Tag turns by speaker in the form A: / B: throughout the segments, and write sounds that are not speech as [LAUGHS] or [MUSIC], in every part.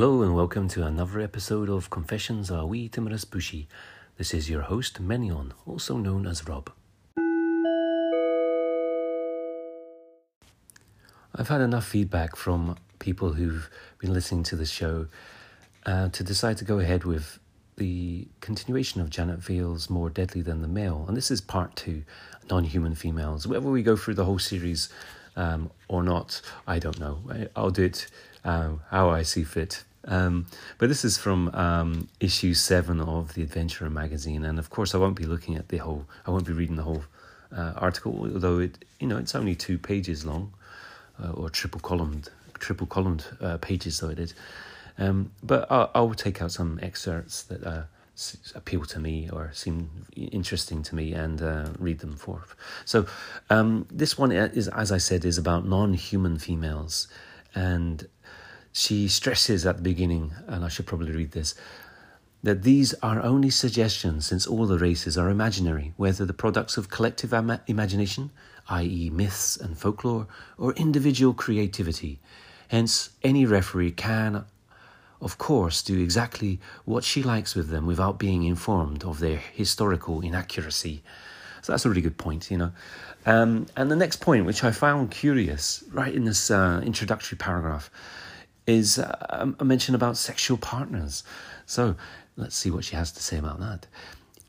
A: Hello and welcome to another episode of Confessions of a Wee Timorous Bushy. This is your host, Menion, also known as Rob. I've had enough feedback from people who've been listening to the show uh, to decide to go ahead with the continuation of Janet Vale's More Deadly Than the Male. And this is part two Non Human Females. Whether we go through the whole series um, or not, I don't know. I'll do it uh, how I see fit. Um, but this is from um, issue seven of the Adventurer magazine, and of course, I won't be looking at the whole. I won't be reading the whole uh, article, although it, you know, it's only two pages long, uh, or triple columned, triple columned uh, pages, though it is. Um, but I'll, I'll, take out some excerpts that uh, appeal to me or seem interesting to me and uh, read them forth. So um, this one is, as I said, is about non-human females and she stresses at the beginning, and I should probably read this, that these are only suggestions since all the races are imaginary, whether the products of collective ama- imagination, i.e., myths and folklore, or individual creativity. Hence, any referee can, of course, do exactly what she likes with them without being informed of their historical inaccuracy. So that's a really good point, you know. Um, and the next point, which I found curious, right in this uh, introductory paragraph, is uh, a mention about sexual partners. So let's see what she has to say about that.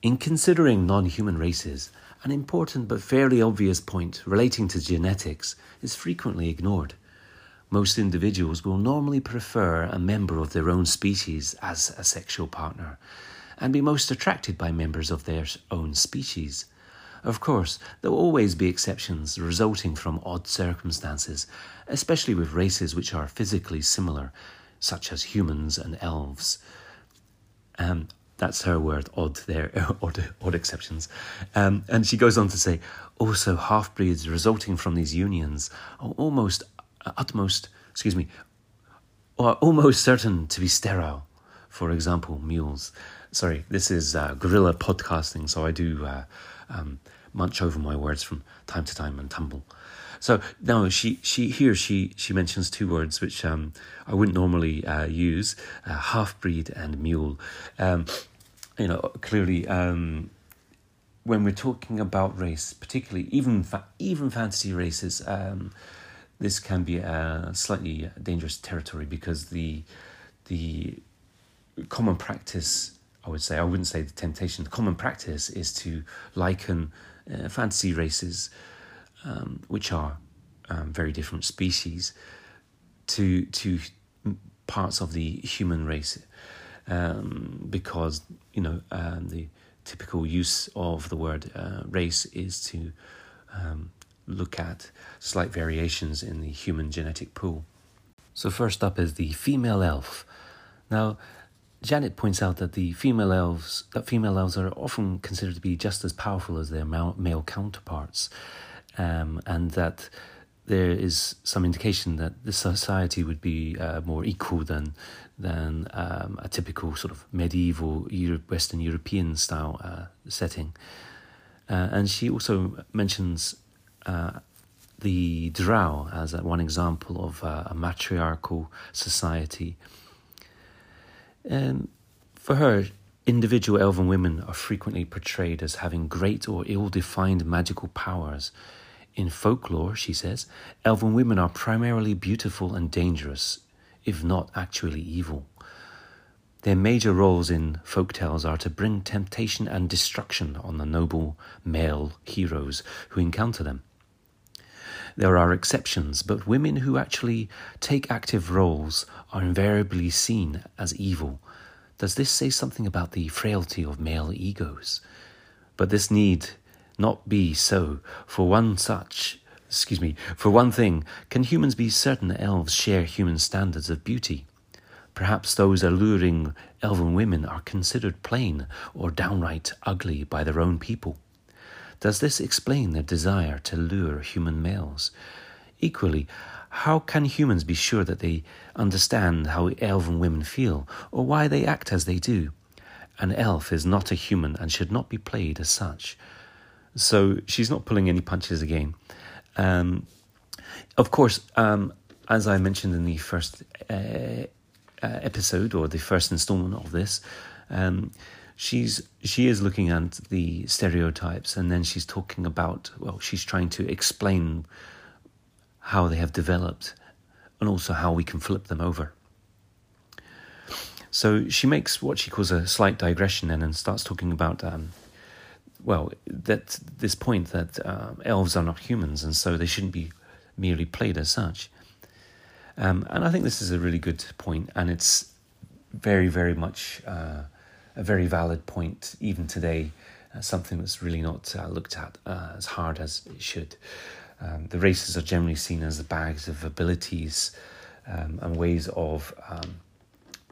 A: In considering non human races, an important but fairly obvious point relating to genetics is frequently ignored. Most individuals will normally prefer a member of their own species as a sexual partner and be most attracted by members of their own species. Of course, there will always be exceptions resulting from odd circumstances, especially with races which are physically similar, such as humans and elves. Um, that's her word, odd there, [LAUGHS] odd, odd exceptions. Um, and she goes on to say, also half breeds resulting from these unions are almost, utmost, excuse me, are almost certain to be sterile. For example, mules. Sorry, this is uh, guerrilla podcasting, so I do uh, um, munch over my words from time to time and tumble. So now she she here she she mentions two words which um, I wouldn't normally uh, use: uh, half breed and mule. Um, you know, clearly. Um, when we're talking about race, particularly even fa- even fantasy races, um, this can be a slightly dangerous territory because the the common practice I would say, I wouldn't say the temptation, the common practice is to liken uh, fantasy races, um, which are um, very different species, to, to parts of the human race. Um, because, you know, um, the typical use of the word uh, race is to um, look at slight variations in the human genetic pool. So, first up is the female elf. Now, Janet points out that the female elves that female elves are often considered to be just as powerful as their male counterparts, um, and that there is some indication that the society would be uh, more equal than than um, a typical sort of medieval Europe, Western European style uh, setting. Uh, and she also mentions uh, the Drow as one example of uh, a matriarchal society um, for her, individual elven women are frequently portrayed as having great or ill defined magical powers. In folklore, she says, elven women are primarily beautiful and dangerous, if not actually evil. Their major roles in folk tales are to bring temptation and destruction on the noble male heroes who encounter them. There are exceptions, but women who actually take active roles are invariably seen as evil. Does this say something about the frailty of male egos? But this need not be so. For one such, excuse me, for one thing, can humans be certain elves share human standards of beauty? Perhaps those alluring elven women are considered plain or downright ugly by their own people. Does this explain their desire to lure human males? Equally, how can humans be sure that they understand how elven women feel or why they act as they do? An elf is not a human and should not be played as such. So she's not pulling any punches again. Um, of course, um, as I mentioned in the first uh, uh, episode or the first installment of this, um, she's she is looking at the stereotypes and then she's talking about well, she's trying to explain how they have developed and also how we can flip them over. So she makes what she calls a slight digression and starts talking about, um, well, that this point that uh, elves are not humans and so they shouldn't be merely played as such. Um, and I think this is a really good point, and it's very, very much uh, a very valid point even today. Uh, something that's really not uh, looked at uh, as hard as it should. Um, the races are generally seen as the bags of abilities um, and ways of um,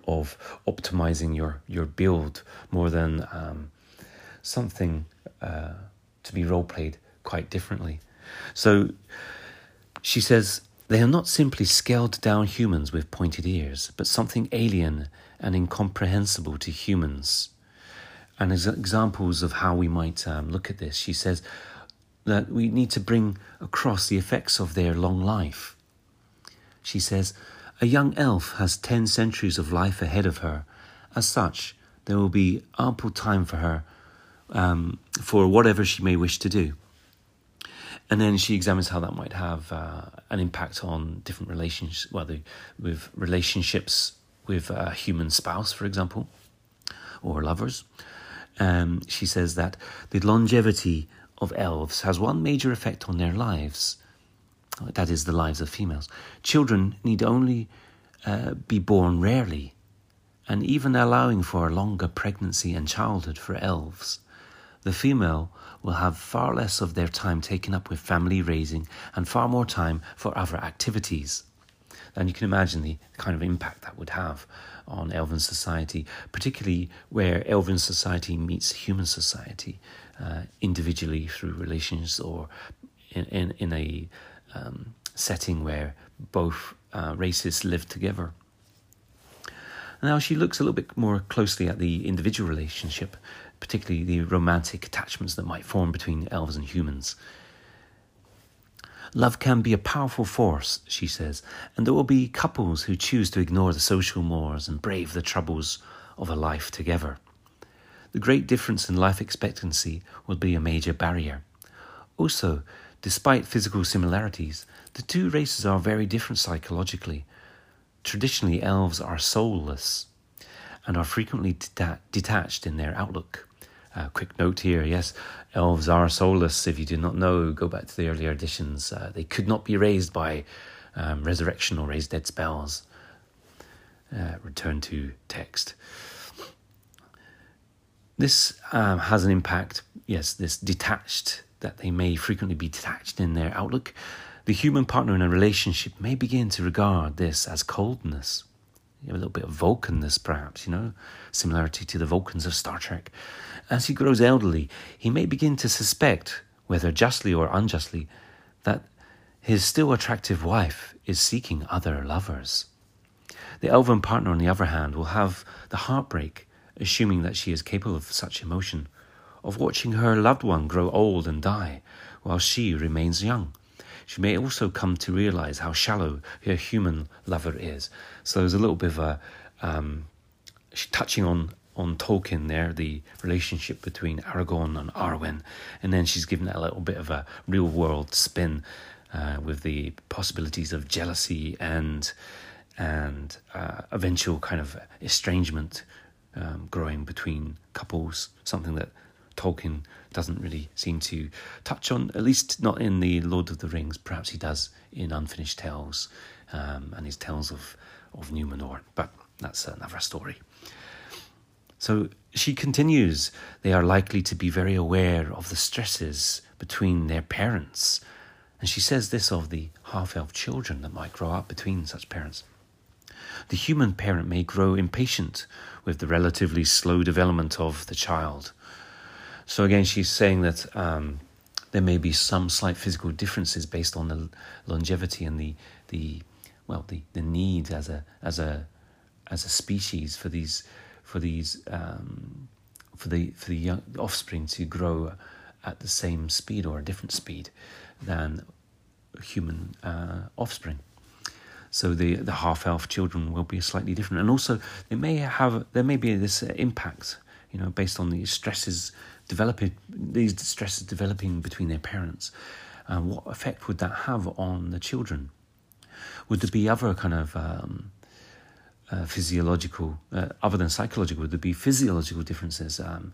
A: of optimizing your your build more than um, something uh, to be role played quite differently. So she says they are not simply scaled down humans with pointed ears, but something alien and incomprehensible to humans. And as examples of how we might um, look at this, she says that we need to bring across the effects of their long life. She says, A young elf has ten centuries of life ahead of her. As such, there will be ample time for her um, for whatever she may wish to do. And then she examines how that might have uh, an impact on different relationships, whether with relationships with a human spouse, for example, or lovers. Um, she says that the longevity of elves has one major effect on their lives. That is, the lives of females. Children need only uh, be born rarely, and even allowing for a longer pregnancy and childhood for elves, the female will have far less of their time taken up with family raising and far more time for other activities. And you can imagine the kind of impact that would have on elven society, particularly where elven society meets human society uh, individually through relations or in, in, in a um, setting where both uh, races live together. Now she looks a little bit more closely at the individual relationship particularly the romantic attachments that might form between elves and humans. Love can be a powerful force, she says, and there will be couples who choose to ignore the social mores and brave the troubles of a life together. The great difference in life expectancy will be a major barrier. Also, despite physical similarities, the two races are very different psychologically. Traditionally, elves are soulless and are frequently deta- detached in their outlook. Uh, quick note here yes, elves are soulless. If you do not know, go back to the earlier editions. Uh, they could not be raised by um, resurrection or raised dead spells. Uh, return to text. This um, has an impact, yes, this detached, that they may frequently be detached in their outlook. The human partner in a relationship may begin to regard this as coldness. You have a little bit of Vulcanness, perhaps, you know, similarity to the Vulcans of Star Trek. As he grows elderly, he may begin to suspect, whether justly or unjustly, that his still attractive wife is seeking other lovers. The elven partner, on the other hand, will have the heartbreak, assuming that she is capable of such emotion, of watching her loved one grow old and die, while she remains young. She may also come to realize how shallow her human lover is. So there's a little bit of a um, touching on on Tolkien there, the relationship between Aragorn and Arwen, and then she's given a little bit of a real world spin uh, with the possibilities of jealousy and and uh, eventual kind of estrangement um, growing between couples, something that Tolkien doesn't really seem to touch on, at least not in the Lord of the Rings. Perhaps he does in Unfinished Tales um, and his tales of, of Numenor, but that's another story. So she continues, they are likely to be very aware of the stresses between their parents. And she says this of the half elf children that might grow up between such parents. The human parent may grow impatient with the relatively slow development of the child. So again, she's saying that um, there may be some slight physical differences based on the longevity and the the well the, the need as a as a as a species for these for these um, for the for the young offspring to grow at the same speed or a different speed than human uh, offspring. so the the half elf children will be slightly different, and also they may have there may be this impact, you know, based on the stresses developing these stresses developing between their parents. Uh, what effect would that have on the children? Would there be other kind of um, uh, physiological, uh, other than psychological, would there be physiological differences? Um,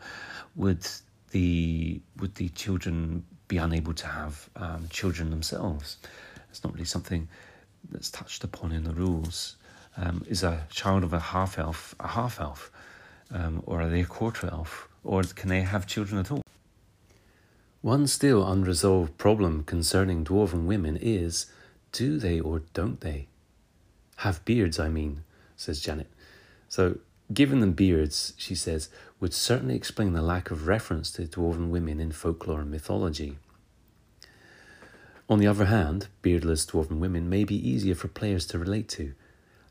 A: would the would the children be unable to have um, children themselves? It's not really something that's touched upon in the rules. Um, is a child of a half elf a half elf, um, or are they a quarter elf, or can they have children at all? One still unresolved problem concerning dwarven women is do they or don't they? Have beards, I mean, says Janet. So, giving them beards, she says, would certainly explain the lack of reference to dwarven women in folklore and mythology. On the other hand, beardless dwarven women may be easier for players to relate to.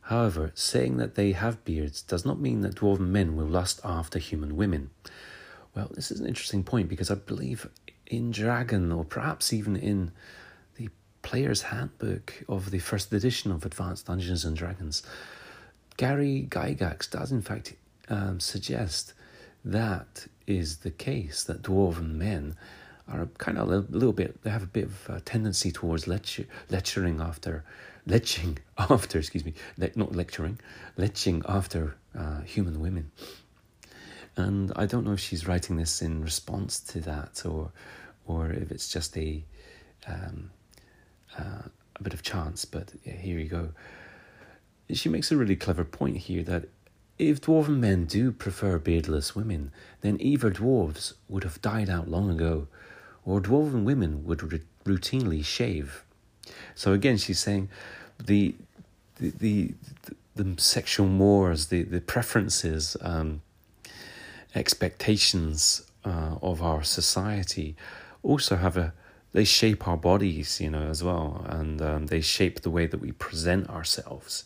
A: However, saying that they have beards does not mean that dwarven men will lust after human women. Well, this is an interesting point because I believe in Dragon, or perhaps even in the player's handbook of the first edition of Advanced Dungeons and Dragons, Gary Gygax does in fact um, suggest that is the case, that dwarven men are kind of a little bit, they have a bit of a tendency towards lecture, lecturing after, leching [LAUGHS] after, excuse me, le- not lecturing, leching after uh, human women. And I don't know if she's writing this in response to that or, or if it's just a, um, uh, a bit of chance. But yeah, here you go. She makes a really clever point here that if dwarven men do prefer beardless women, then either dwarves would have died out long ago, or dwarven women would routinely shave. So again, she's saying the the the, the sexual mores, the the preferences, um, expectations uh, of our society, also have a they shape our bodies, you know, as well, and um, they shape the way that we present ourselves.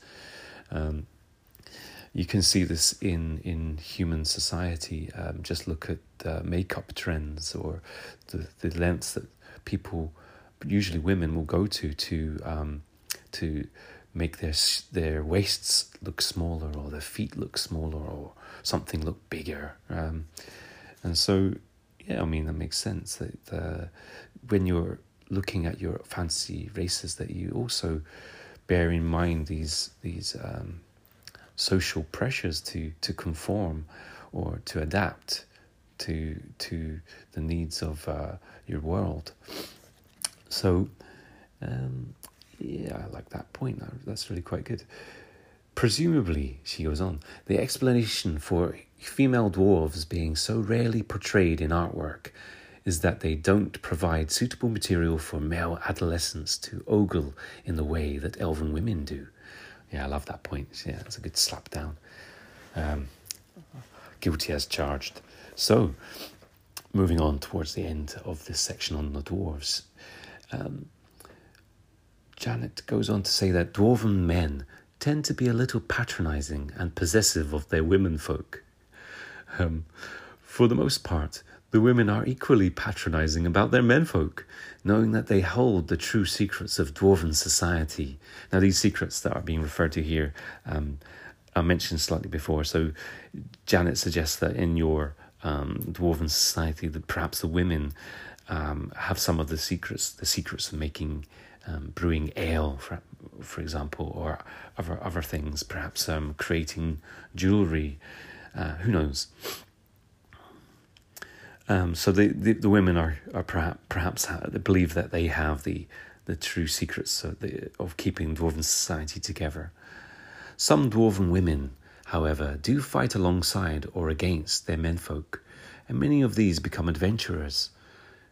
A: Um, you can see this in, in human society. Um, just look at uh, makeup trends or the, the lengths that people, usually women, will go to to um, to make their their waists look smaller or their feet look smaller or something look bigger. Um, and so, yeah, I mean that makes sense that uh, when you're looking at your fancy races, that you also bear in mind these these um, social pressures to to conform or to adapt to to the needs of uh, your world. So, um, yeah, I like that point. That's really quite good. Presumably, she goes on, the explanation for female dwarves being so rarely portrayed in artwork is that they don't provide suitable material for male adolescents to ogle in the way that elven women do. Yeah, I love that point. Yeah, it's a good slap down. Um, guilty as charged. So, moving on towards the end of this section on the dwarves, um, Janet goes on to say that dwarven men tend to be a little patronizing and possessive of their womenfolk. Um, for the most part, the women are equally patronizing about their menfolk, knowing that they hold the true secrets of dwarven society. Now, these secrets that are being referred to here um, I mentioned slightly before. So, Janet suggests that in your um, dwarven society, that perhaps the women um, have some of the secrets, the secrets of making um, brewing ale, for, for example, or other other things, perhaps um, creating jewelry. Uh, who knows? Um, so the, the, the women are are perhaps perhaps they believe that they have the the true secrets of, the, of keeping dwarven society together. Some dwarven women, however, do fight alongside or against their menfolk, and many of these become adventurers.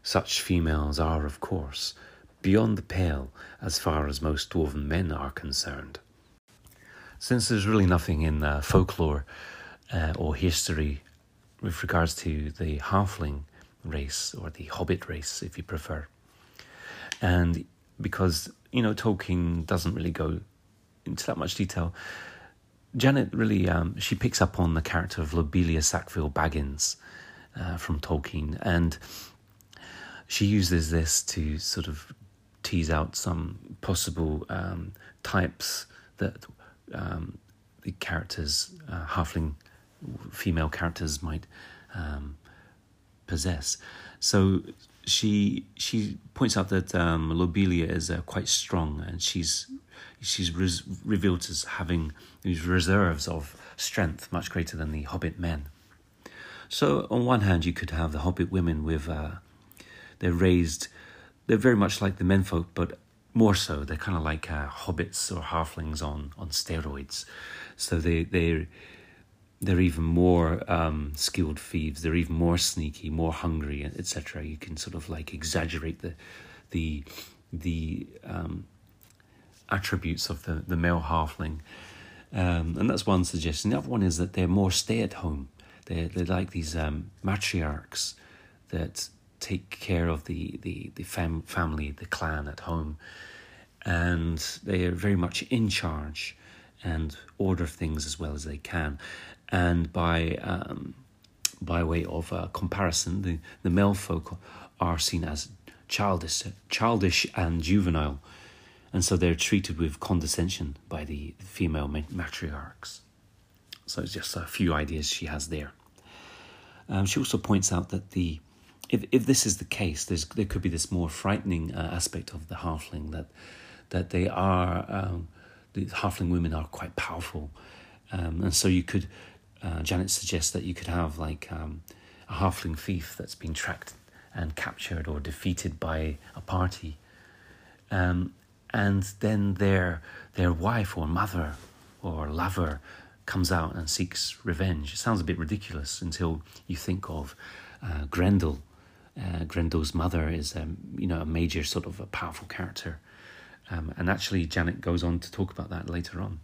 A: Such females are, of course, beyond the pale as far as most dwarven men are concerned. Since there's really nothing in uh, folklore uh, or history with regards to the halfling race or the hobbit race, if you prefer. And because, you know, Tolkien doesn't really go into that much detail, Janet really, um, she picks up on the character of Lobelia Sackville Baggins uh, from Tolkien, and she uses this to sort of tease out some possible um, types that um, the characters, uh, halfling female characters, might um, possess. So she she points out that um, Lobelia is uh, quite strong, and she's she's res- revealed as having these reserves of strength much greater than the Hobbit men. So on one hand, you could have the Hobbit women with uh, they're raised, they're very much like the menfolk, but more so. They're kind of like uh, hobbits or halflings on on steroids. So they they they're even more um, skilled thieves. They're even more sneaky, more hungry, etc. You can sort of like exaggerate the the the um, attributes of the the male halfling, um, and that's one suggestion. The other one is that they're more stay at home. They're they're like these um, matriarchs that take care of the the the fam- family, the clan at home, and they are very much in charge and order things as well as they can and by um, by way of uh, comparison, the, the male folk are seen as childish, childish and juvenile, and so they're treated with condescension by the female matriarchs. So it's just a few ideas she has there. Um, she also points out that the if if this is the case, there could be this more frightening uh, aspect of the halfling that that they are um, the halfling women are quite powerful, um, and so you could uh, Janet suggests that you could have like um, a halfling thief that's been tracked and captured or defeated by a party, um, and then their their wife or mother or lover comes out and seeks revenge. It sounds a bit ridiculous until you think of uh, Grendel. Uh, Grendel's mother is, um, you know, a major sort of a powerful character, um, and actually Janet goes on to talk about that later on.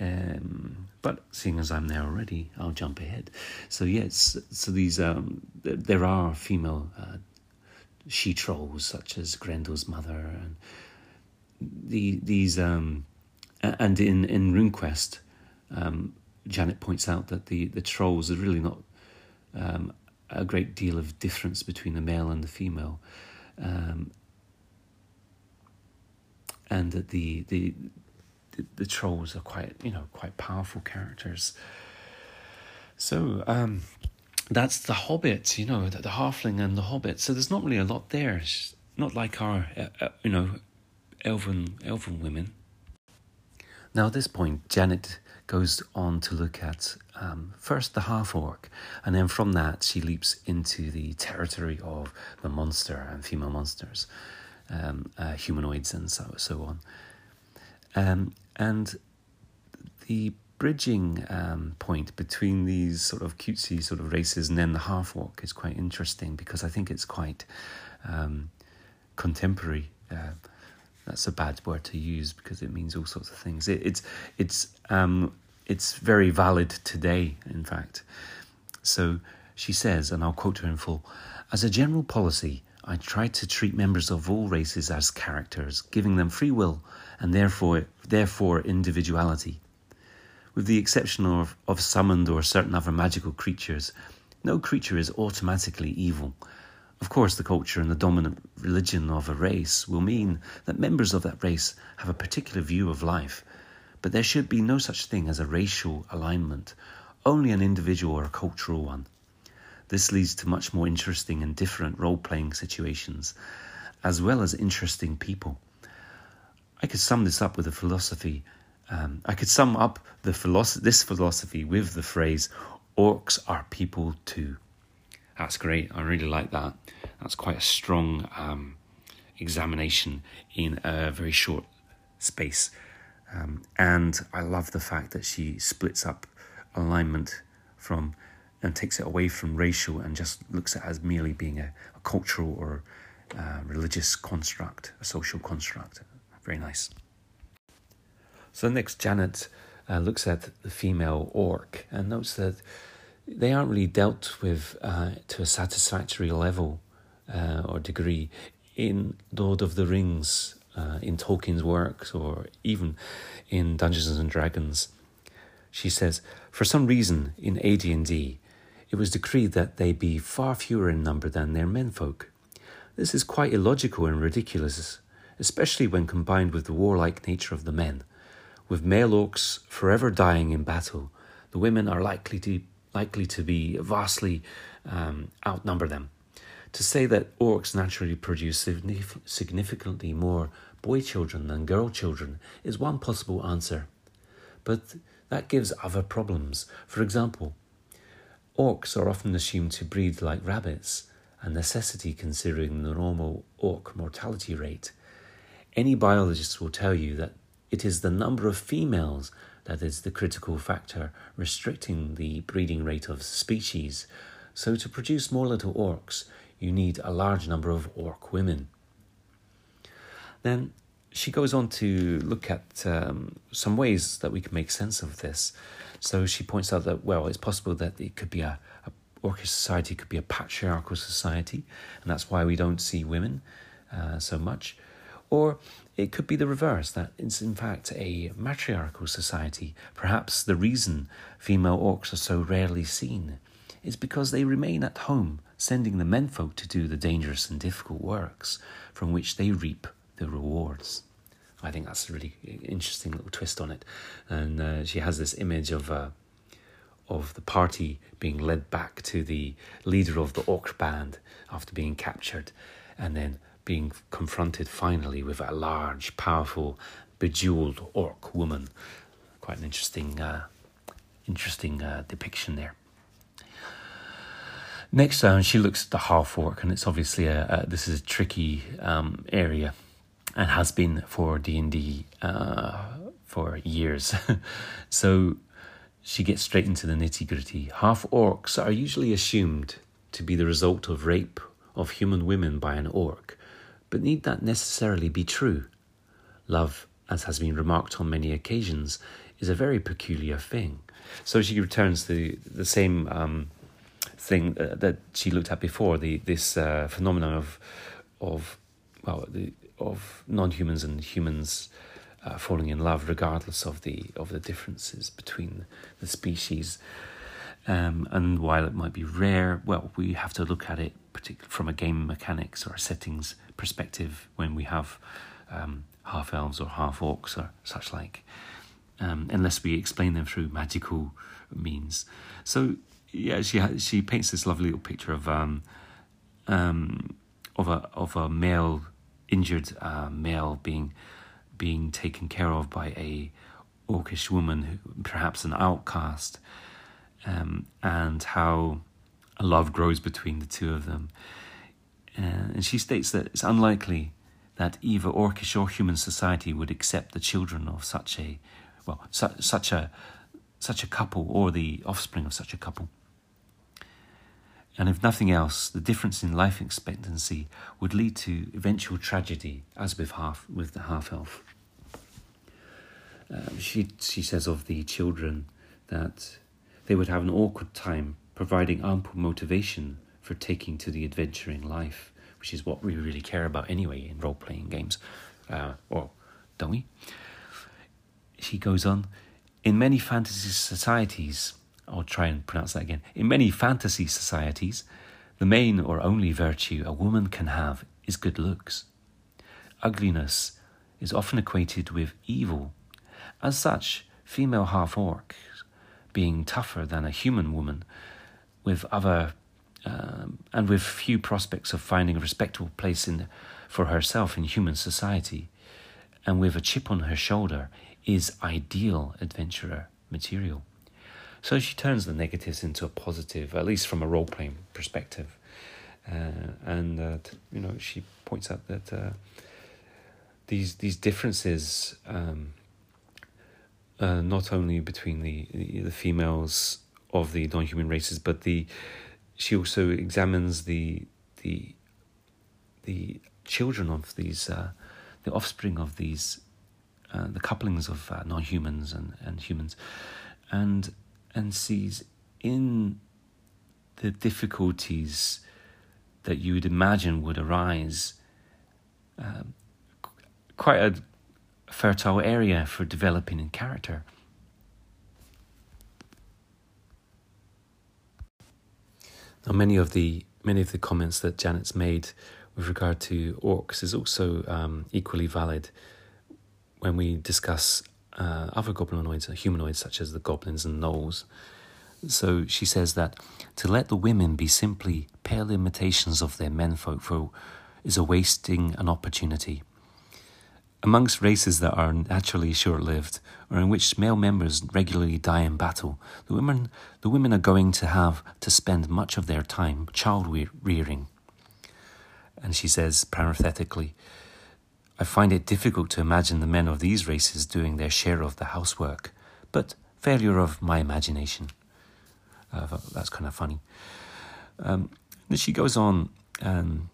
A: Um, but seeing as I'm there already, I'll jump ahead. So yes, so these um, there are female uh, she trolls such as Grendel's mother, and the these um, and in in RuneQuest, um, Janet points out that the the trolls are really not um, a great deal of difference between the male and the female. Um, and that the, the the, trolls are quite you know quite powerful characters. So um, that's the Hobbit, you know, the, the halfling and the Hobbit. So there's not really a lot there. It's not like our uh, uh, you know elven elven women. Now at this point, Janet goes on to look at um, first the half orc, and then from that she leaps into the territory of the monster and female monsters, um, uh, humanoids, and so so on. Um, and the bridging um, point between these sort of cutesy sort of races and then the half orc is quite interesting because I think it's quite um, contemporary. Uh, that's a bad word to use because it means all sorts of things. It, it's it's um, it's very valid today, in fact. So she says, and I'll quote her in full: "As a general policy, I try to treat members of all races as characters, giving them free will and therefore, therefore individuality. With the exception of, of summoned or certain other magical creatures, no creature is automatically evil. Of course, the culture and the dominant religion of a race will mean that members of that race have a particular view of life, but there should be no such thing as a racial alignment, only an individual or a cultural one. This leads to much more interesting and different role playing situations, as well as interesting people. I could sum this up with a philosophy. Um, I could sum up the philosophy, this philosophy with the phrase, orcs are people too. That's great. I really like that. That's quite a strong um, examination in a very short space. Um, and I love the fact that she splits up alignment from and takes it away from racial and just looks at it as merely being a, a cultural or uh, religious construct, a social construct. Very nice. So next, Janet uh, looks at the female orc and notes that they aren't really dealt with uh, to a satisfactory level uh, or degree in Lord of the Rings, uh, in Tolkien's works, or even in Dungeons and Dragons. She says, for some reason in AD&D, it was decreed that they be far fewer in number than their menfolk. This is quite illogical and ridiculous especially when combined with the warlike nature of the men. With male orcs forever dying in battle, the women are likely to likely to be vastly um, outnumber them. To say that orcs naturally produce significantly more boy children than girl children is one possible answer. But that gives other problems. For example, orcs are often assumed to breed like rabbits, a necessity considering the normal orc mortality rate. Any biologist will tell you that it is the number of females that is the critical factor restricting the breeding rate of species. So, to produce more little orcs, you need a large number of orc women. Then she goes on to look at um, some ways that we can make sense of this. So she points out that, well, it's possible that it could be a, a orcish society could be a patriarchal society, and that's why we don't see women uh, so much. Or it could be the reverse, that it's in fact a matriarchal society. Perhaps the reason female orcs are so rarely seen is because they remain at home, sending the menfolk to do the dangerous and difficult works from which they reap the rewards. I think that's a really interesting little twist on it. And uh, she has this image of uh, of the party being led back to the leader of the orc band after being captured, and then being confronted finally with a large, powerful, bejeweled orc woman. Quite an interesting, uh, interesting uh, depiction there. Next down, she looks at the half orc, and it's obviously a, a this is a tricky um, area, and has been for D and D uh, for years. [LAUGHS] so she gets straight into the nitty gritty. Half orcs are usually assumed to be the result of rape of human women by an orc, but need that necessarily be true? Love, as has been remarked on many occasions, is a very peculiar thing. So she returns the the same um, thing uh, that she looked at before, the this uh, phenomenon of of well, the, of non-humans and humans uh, falling in love, regardless of the of the differences between the species. Um, and while it might be rare, well, we have to look at it particularly from a game mechanics or a settings perspective when we have um, half elves or half orcs or such like, um, unless we explain them through magical means. So yeah, she she paints this lovely little picture of um, um, of a of a male injured uh, male being being taken care of by a orcish woman, who, perhaps an outcast, um, and how a love grows between the two of them. Uh, and she states that it's unlikely that either orcish or human society would accept the children of such a, well, su- such a, such a couple or the offspring of such a couple. And if nothing else, the difference in life expectancy would lead to eventual tragedy, as with half with the half elf. Um, she she says of the children that they would have an awkward time providing ample motivation for taking to the adventuring life, which is what we really care about anyway in role playing games, uh, or don't we? She goes on, in many fantasy societies I'll try and pronounce that again. In many fantasy societies, the main or only virtue a woman can have is good looks. Ugliness is often equated with evil. As such, female half orcs, being tougher than a human woman, with other um, and with few prospects of finding a respectable place in for herself in human society, and with a chip on her shoulder, is ideal adventurer material. So she turns the negatives into a positive, at least from a role playing perspective. Uh, and uh, you know, she points out that uh, these these differences, um, uh, not only between the, the females of the non human races, but the she also examines the the the children of these uh, the offspring of these uh, the couplings of non humans and and humans, and and sees in the difficulties that you would imagine would arise um, quite a fertile area for developing in character. Now, many of the many of the comments that Janet's made with regard to orcs is also um, equally valid when we discuss uh, other goblinoids, and humanoids such as the goblins and gnolls. So she says that to let the women be simply pale imitations of their menfolk for is a wasting an opportunity. Amongst races that are naturally short lived, or in which male members regularly die in battle, the women, the women are going to have to spend much of their time child rearing. And she says parenthetically, I find it difficult to imagine the men of these races doing their share of the housework, but failure of my imagination. Uh, that's kind of funny. Um, then she goes on and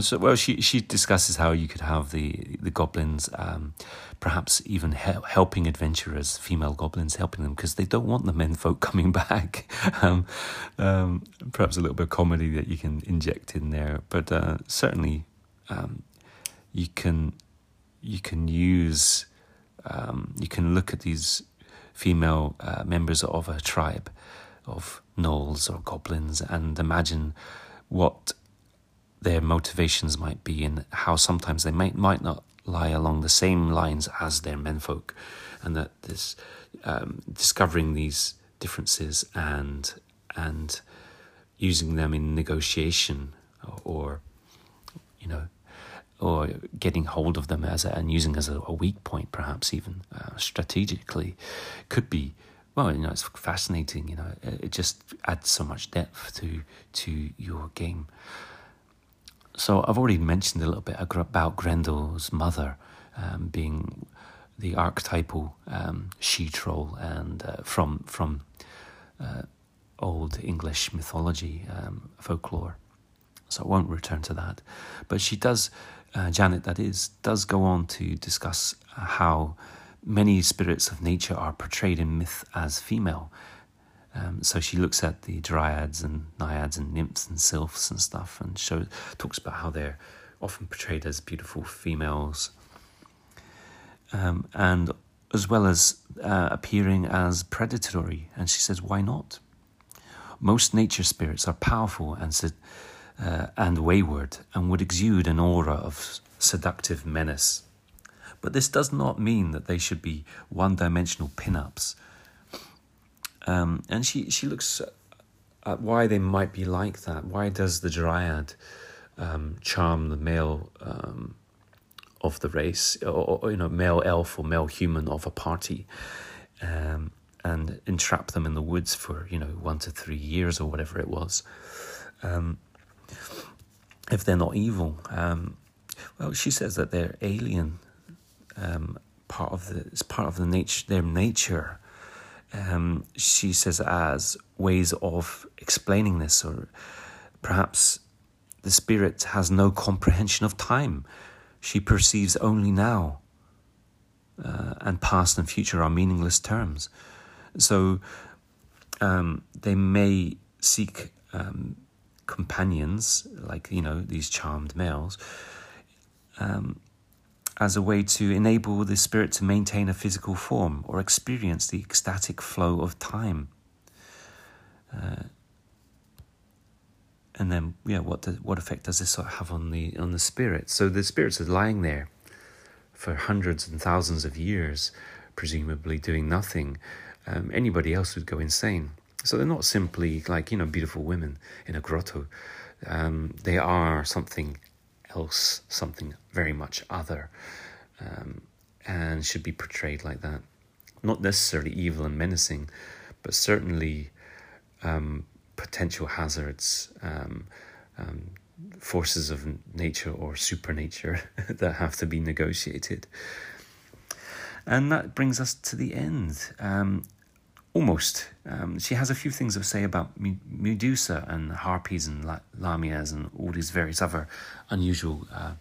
A: so, well, she she discusses how you could have the the goblins, um, perhaps even he- helping adventurers, female goblins, helping them because they don't want the men folk [LAUGHS] coming back. um, um, perhaps a little bit of comedy that you can inject in there, but uh, certainly um, you can you can use um, you can look at these female uh, members of a tribe of gnolls or goblins and imagine what their motivations might be and how sometimes they might might not lie along the same lines as their menfolk, and that this um, discovering these differences and and using them in negotiation or you know or getting hold of them as a, and using as a, a weak point perhaps even uh, strategically could be well you know it's fascinating you know it just adds so much depth to to your game so I've already mentioned a little bit about Grendel's mother um, being the archetypal um, she troll and uh, from from uh, old English mythology um, folklore. So I won't return to that, but she does. Uh, Janet, that is, does go on to discuss how many spirits of nature are portrayed in myth as female, um, so she looks at the dryads and naiads and nymphs and sylphs and stuff, and shows talks about how they're often portrayed as beautiful females, um, and as well as uh, appearing as predatory. And she says, "Why not? Most nature spirits are powerful and uh, and wayward, and would exude an aura of seductive menace." But this does not mean that they should be one-dimensional pin-ups um, and she, she looks at why they might be like that. Why does the dryad um, charm the male um, of the race, or, or, you know, male elf or male human of a party, um, and entrap them in the woods for you know one to three years or whatever it was? Um, if they're not evil, um, well, she says that they're alien. part of the it's part of the nature their nature um, she says as ways of explaining this, or perhaps the spirit has no comprehension of time. She perceives only now, uh, and past and future are meaningless terms. So um, they may seek um, companions, like you know these charmed males, um, as a way to enable the spirit to maintain a physical form or experience the ecstatic flow of time. Uh, and then, yeah, what what effect does this have on the on the spirit? So the spirits are lying there for hundreds and thousands of years, presumably doing nothing. Um, anybody else would go insane. So they're not simply like you know beautiful women in a grotto. Um, they are something else, something very much other, um, and should be portrayed like that. Not necessarily evil and menacing, but certainly um, potential hazards, um, um forces of nature or supernature [LAUGHS] that have to be negotiated. And that brings us to the end. Almost. Um, she has a few things to say about Medusa and harpies and lamias and all these various other unusual, uh,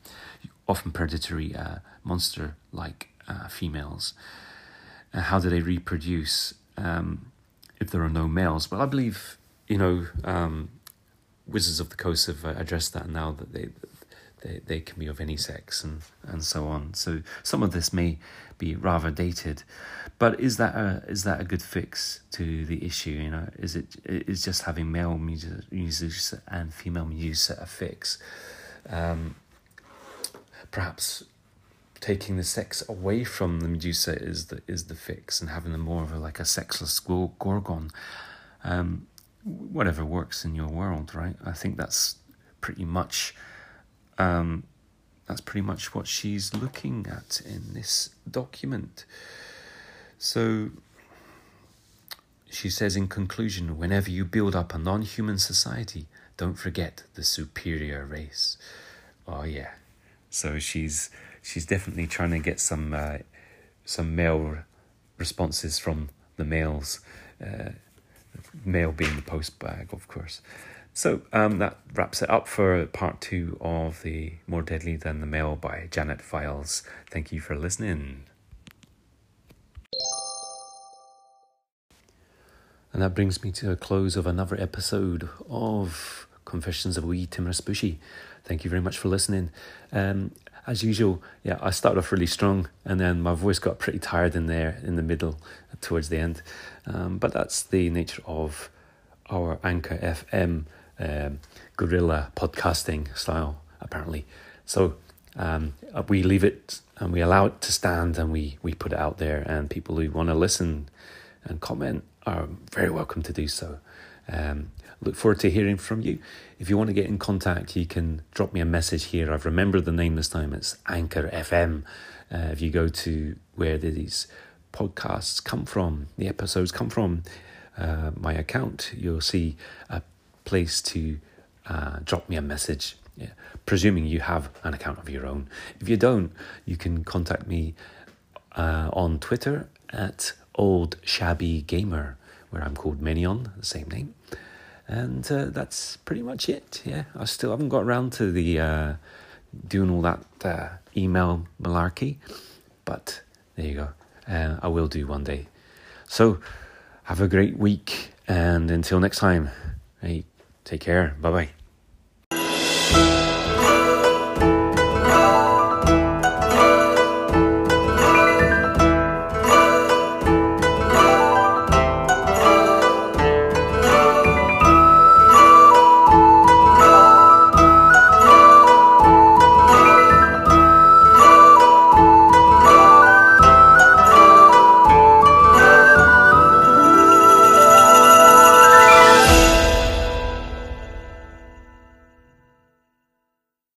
A: often predatory uh, monster like uh, females. Uh, how do they reproduce um, if there are no males? But I believe, you know, um, Wizards of the Coast have uh, addressed that now that they they, they can be of any sex and, and so on. So some of this may be rather dated, but is that a is that a good fix to the issue? You know, is it is just having male music and female music a fix? Um, perhaps taking the sex away from the Medusa is the is the fix, and having them more of a, like a sexless gorgon. Um, whatever works in your world, right? I think that's pretty much um, that's pretty much what she's looking at in this document. So she says in conclusion, whenever you build up a non-human society, don't forget the superior race. Oh yeah. So she's she's definitely trying to get some uh, some male responses from the males. Uh, male being the post bag, of course. So um, that wraps it up for part two of the More Deadly Than the Male by Janet Files. Thank you for listening. And that brings me to a close of another episode of Confessions of Wee Timorous Bushy. Thank you very much for listening. Um, as usual, yeah, I started off really strong and then my voice got pretty tired in there in the middle towards the end. Um, but that's the nature of our Anchor FM um, guerrilla podcasting style, apparently. So um, we leave it and we allow it to stand and we, we put it out there, and people who want to listen and comment are very welcome to do so. Um, look forward to hearing from you. If you want to get in contact, you can drop me a message here. I've remembered the name this time. It's Anchor FM. Uh, if you go to where these podcasts come from, the episodes come from, uh, my account, you'll see a place to uh, drop me a message. Yeah, presuming you have an account of your own. If you don't, you can contact me uh, on Twitter at Old Shabby Gamer, where I'm called Minion, the same name. And uh, that's pretty much it. Yeah, I still haven't got around to the uh, doing all that uh, email malarkey, but there you go. Uh, I will do one day. So, have a great week, and until next time, hey, take care. Bye bye.